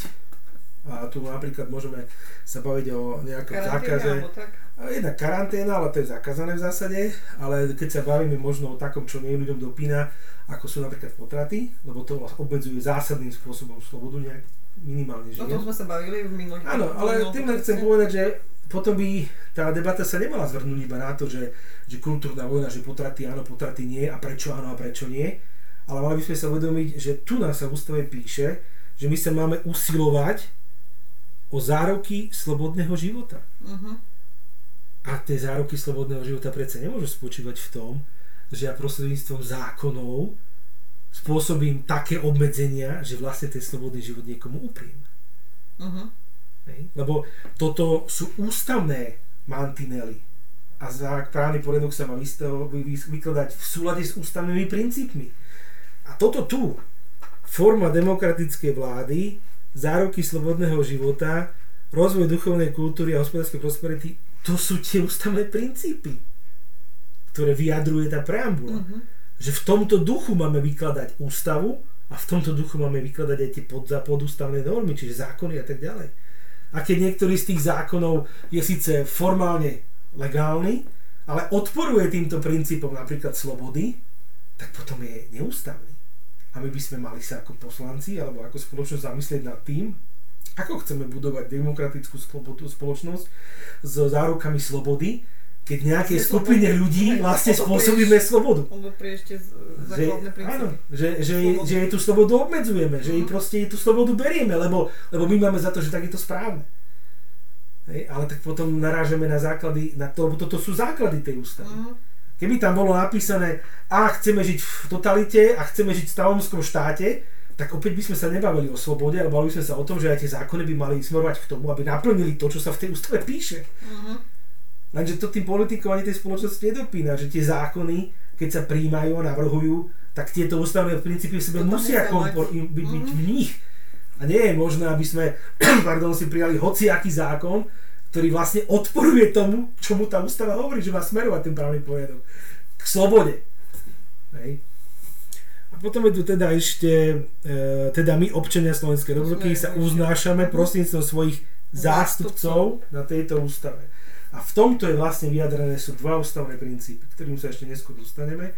a tu napríklad môžeme sa baviť o nejakom Karanténe, zákaze, Jedna karanténa, ale to je zakázané v zásade, ale keď sa bavíme možno o takom, čo nie ľuďom dopína, ako sú napríklad potraty, lebo to obmedzuje zásadným spôsobom slobodu nejak minimálne O tom žien. sme sa bavili v minulých Áno, ale tým chcem podcaste. povedať, že potom by tá debata sa nemala zvrnúť iba na to, že, že kultúrna vojna, že potraty áno, potraty nie a prečo áno a prečo nie, ale mali by sme sa uvedomiť, že tu nás sa v ústave píše, že my sa máme usilovať o zároky slobodného života. Mhm. A tie zároky slobodného života predsa nemôžu spočívať v tom, že ja prostredníctvom zákonov spôsobím také obmedzenia, že vlastne ten slobodný život niekomu upriem. Hej? Lebo toto sú ústavné mantinely a za právny poriadok sa má vykladať v súlade s ústavnými princípmi. A toto tu, forma demokratickej vlády, zároky slobodného života, rozvoj duchovnej kultúry a hospodárskej prosperity, to sú tie ústavné princípy, ktoré vyjadruje tá preambula. Mhm. Že v tomto duchu máme vykladať ústavu a v tomto duchu máme vykladať aj tie pod, podústavné normy, čiže zákony a tak ďalej. A keď niektorý z tých zákonov je síce formálne legálny, ale odporuje týmto princípom napríklad slobody, tak potom je neústavný. A my by sme mali sa ako poslanci alebo ako spoločnosť zamyslieť nad tým, ako chceme budovať demokratickú spoločnosť s zárukami slobody, keď nejakej Vlastne skupine ľudí <laughs> vlastne spôsobíme slobodu ešte že, áno, že, že, Slobodu. že jej tú slobodu obmedzujeme, že jej Mhm. proste jej tú slobodu berieme, lebo, lebo my máme za to, že tak je to správne. Hej, ale tak potom narážame na základy, na to, toto sú základy tej ústavy. Mhm. Keby tam bolo napísané, a chceme žiť v totalite a chceme žiť v stavomskom štáte, tak opäť by sme sa nebavili o slobode, ale bavili sme sa o tom, že aj tie zákony by mali smerovať k tomu, aby naplnili to, čo sa v tej ústave píše. Mhm. Lenže to tým politikom ani tej spoločnosti nedopína, že tie zákony, keď sa príjmajú a navrhujú, tak tieto ústavné princípy v sebe To musia kompor- byť, byť Mhm. v nich. A nie je možné, aby sme <clears throat> pardon, si prijali hociaký zákon, ktorý vlastne odporuje tomu, čo mu tá ústava hovorí, že má smerovať ten právny poriadok. K slobode. Hej. A potom je tu teda ešte, e, teda my občania Slovenskej republiky sa uznášame prostredníctvom svojich zástupcov na tejto ústave. A v tomto je vlastne vyjadrené sú dva ústavné princípy, ktorým sa ešte neskôr dostaneme.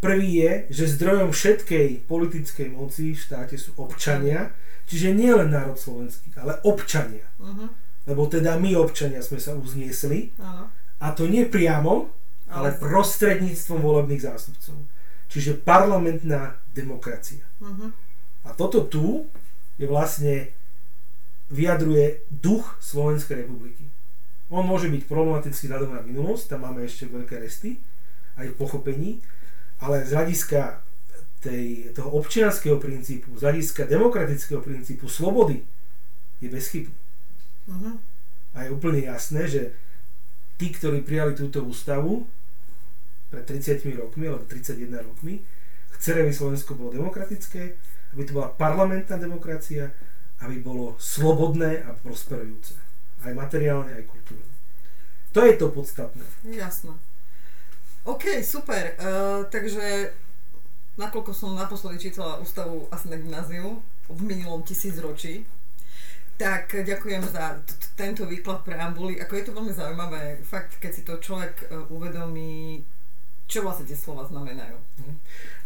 Prvý je, že zdrojom všetkej politickej moci v štáte sú občania, čiže nie len národ slovenský, ale občania. Mhm. Lebo teda my občania sme sa uzniesli, Áno. a to nie priamo, ale Ale- prostredníctvom volebných zástupcov. Čiže parlamentná demokracia. Mhm. A toto tu je vlastne vyjadruje duch Slovenskej republiky. On môže byť problematický vzhľadom na minulosť, tam máme ešte veľké resty, aj v pochopení, ale z hľadiska tej, toho občianského princípu, z hľadiska demokratického princípu, slobody, je bezchybný. Mhm. A je úplne jasné, že tí, ktorí prijali túto ústavu pred 30 rokmi, alebo 31 rokmi, chceli, aby Slovensko bolo demokratické, aby to bola parlamentná demokracia, aby bolo slobodné a prosperujúce. Aj materiálne, aj kultúrne. To je to podstatné. Jasné. OK, super. Uh, takže nakoľko som naposledy čítala ústavu asi na gymnáziu v minulom tisícročí, tak ďakujem za t- t- tento výklad preambuly. Ako je to veľmi zaujímavé, fakt, keď si to človek uh, uvedomí, čo vlastne tie slova znamenajú.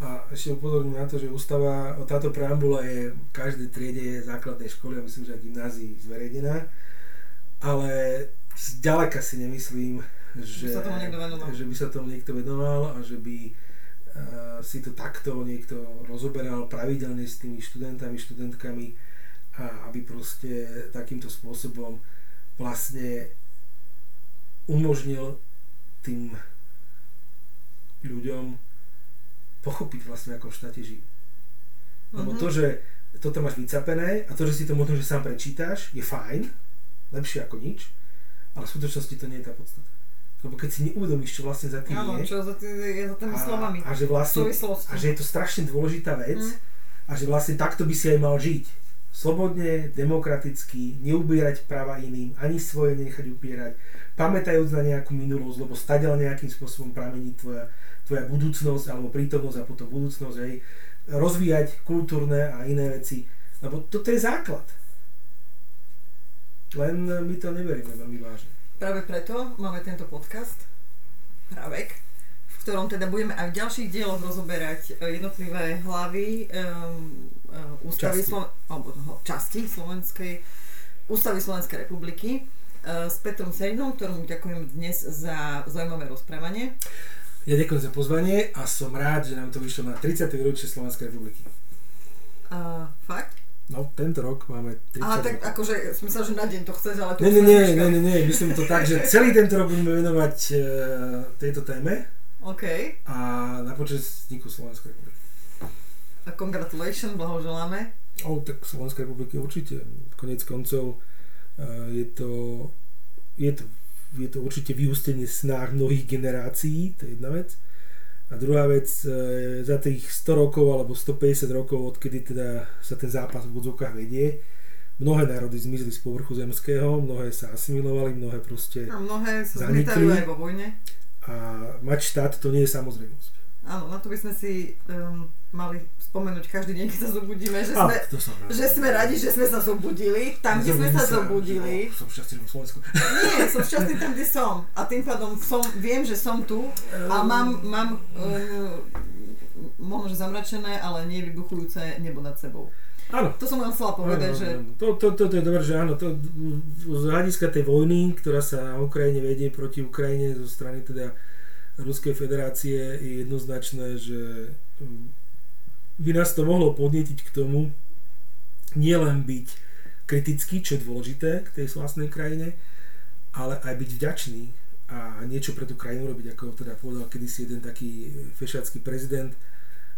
A ešte upozorním na to, že ústava, táto preambula je v každej triede základnej školy a myslím, že aj gymnázii zverejnená, ale zďaleka si nemyslím, že, By sa tomu niekto venoval. že by sa tomu niekto venoval a že by uh, si to takto niekto rozoberal pravidelne s tými študentami, študentkami a aby proste takýmto spôsobom vlastne umožnil tým ľuďom pochopiť vlastne, ako v štáte žijú. Lebo Mhm. to, že toto máš vycapené a to, že si to možno, že sám prečítaš, je fajn, lepšie ako nič, ale v skutočnosti to nie je tá podstata. Lebo keď si neuvedomíš, čo vlastne za tým Áno, je, čo za, tý, je za tými slovami. a, že vlastne, a že je to strašne dôležitá vec Mm. a že vlastne takto by si aj mal žiť. Slobodne, demokraticky, neubierať práva iným, ani svoje nechať upierať, pamätajúc na nejakú minulosť, lebo stadiaľ nejakým spôsobom pramení tvoja, tvoja budúcnosť alebo prítomnosť a potom budúcnosť, hej, rozvíjať kultúrne a iné veci, lebo toto je základ. Len my to neberieme veľmi vážne. Práve preto máme tento podcast, Právek, v ktorom teda budeme aj v ďalších dieloch rozoberať e, jednotlivé hlavy um, ústavy Časti. Sloven- alebo časti Slovenskej ústavy Slovenskej republiky uh, s Petrom Serinom, ktorom ďakujem dnes za zaujímavé rozprávanie. Ja ďakujem za pozvanie a som rád, že nám to vyšlo na 30. výročie Slovenskej republiky. Uh, fakt? No, tento rok máme 30 Aha, tak rokov. akože som myslela, že na deň to chceš, ale to Nie, nie, nie, nie, nie, myslím to tak, že celý tento rok budeme venovať e, tejto téme OK. a na počas vzniku Slovenskej republiky. A congratulations, blahoželáme. O, tak Slovenskej republiky určite. Konec koncov e, je to, je to, je to určite vyústenie snách mnohých generácií, to je jedna vec. A druhá vec, e, za tých 100 rokov alebo 150 rokov, odkedy teda sa ten zápas v budzovkách vedie, mnohé národy zmizli z povrchu zemského, mnohé sa asimilovali, mnohé proste A mnohé sa Zanikli. aj vo vojne. A mať štát to nie je samozrejmosť. Áno, na to by sme si um, mali spomenúť každý deň, keď sa zobudíme, že sme, som že sme radi, že sme sa zobudili, tam, kde sme sa zobudili. Som šťastný, že v Slovensku. Nie, som šťastný tam, kde som. A tým pádom som, viem, že som tu a mám, mám um, možno, že zamračené, ale nevybuchujúce nebo nad sebou. Áno. To som len chcela povedať, Áno, že. To, to, to, to je dobré, že áno, to, z hľadiska tej vojny, ktorá sa na Ukrajine vedie proti Ukrajine zo strany teda Ruskej federácie je jednoznačné, že mm, by nás to mohlo podnetiť k tomu nielen byť kritický, čo je dôležité k tej vlastnej krajine, ale aj byť vďačný a niečo pre tú krajinu robiť, ako teda povedal kedysi jeden taký fešácky prezident,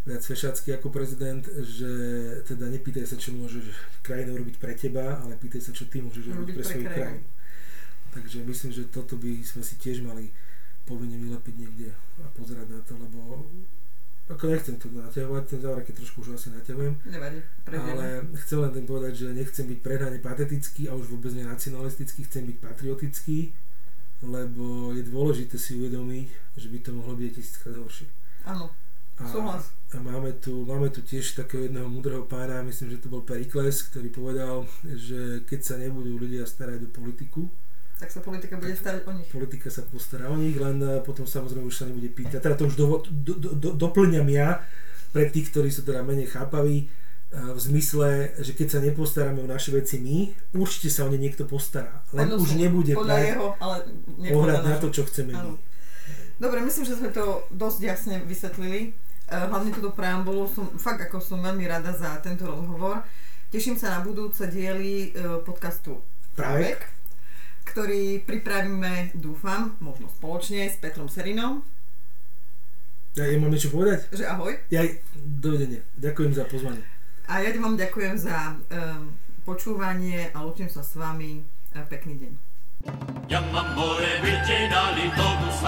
fešácky ako prezident, že teda nepýtaj sa, čo môžeš krajinou robiť pre teba, ale pýtaj sa, čo ty môžeš robiť, pre pre svoju krajinu. Takže myslím, že toto by sme si tiež mali povinne vylepiť niekde a pozerať na to, lebo ako nechcem to naťahovať, ten záver, keď trošku už asi naťahujem, nevadí, ale chcem len tým povedať, že nechcem byť prehnane patetický a už vôbec nie nacionalistický, chcem byť patriotický, lebo je dôležité si uvedomiť, že by to mohlo byť tisíckrát horšie. Áno, A, Súhlas. a máme, tu, máme tu tiež takého jedného múdreho pána, myslím, že to bol Perikles, ktorý povedal, že keď sa nebudú ľudia starať o politiku, tak sa politika bude starať o nich. politika sa postará o nich, len eh, potom samozrejme už sa nebude pýtať. Teda to už do, do, do, do, doplňam ja pre tých, ktorí sú teda menej chápaví, eh, v zmysle, že keď sa nepostaráme o naše veci my, určite sa o ne niekto postará. Len Ono už nebude podľa jeho, ale podľa na to, čo chceme my. Áno. Dobre, myslím, že sme to dosť jasne vysvetlili. Eh, Hlavne túto preambulu. Som, fakt ako som veľmi rada za tento rozhovor. Teším sa na budúce diely eh, podcastu. Právek, ktorý pripravíme, dúfam, možno spoločne s Petrom Serinom. Ja, ja mám niečo povedať? Že ahoj. Ja, dovidenia. Ďakujem za pozvanie. A ja vám ďakujem za um, počúvanie a lúčim sa s vami. Pekný deň. Jam amore virginali nobus